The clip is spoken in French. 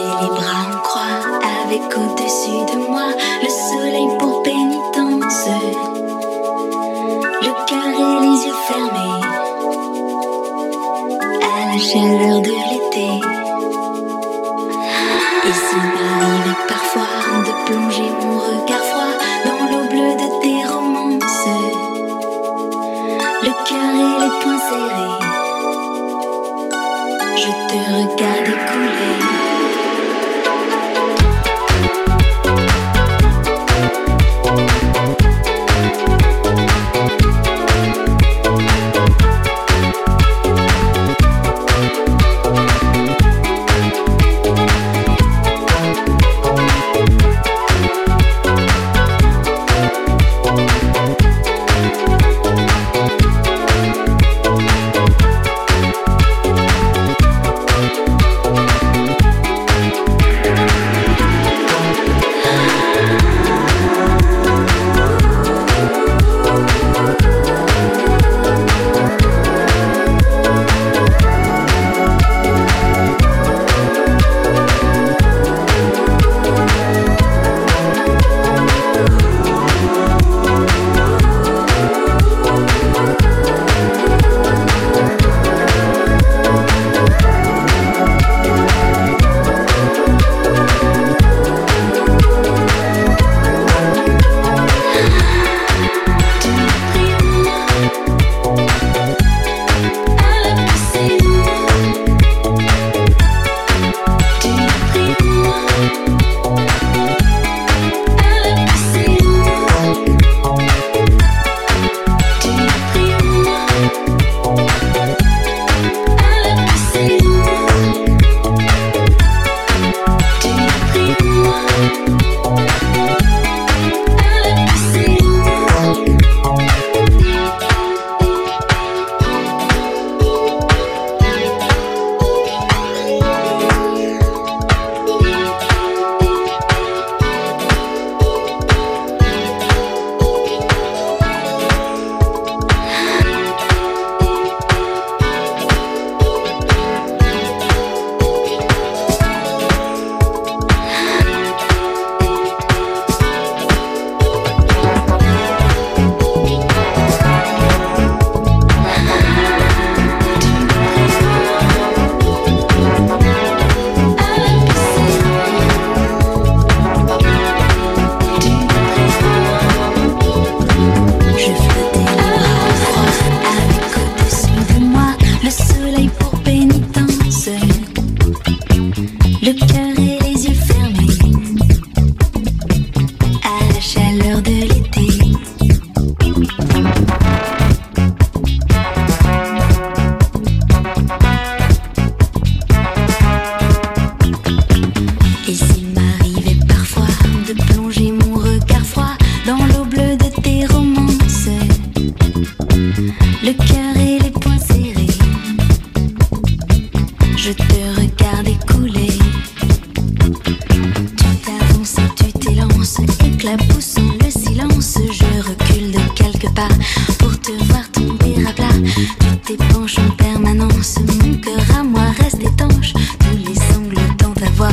les bras en croix, avec au-dessus de moi. Le soleil pour pénitence, le cœur et les yeux fermés. À la chaleur de l'été. Et s'il m'arrive parfois de plonger Sans le silence, je recule de quelques pas pour te voir tomber à plat. Tu t'épanches en permanence, mon cœur à moi reste étanche, tous les sangles dans ta voix.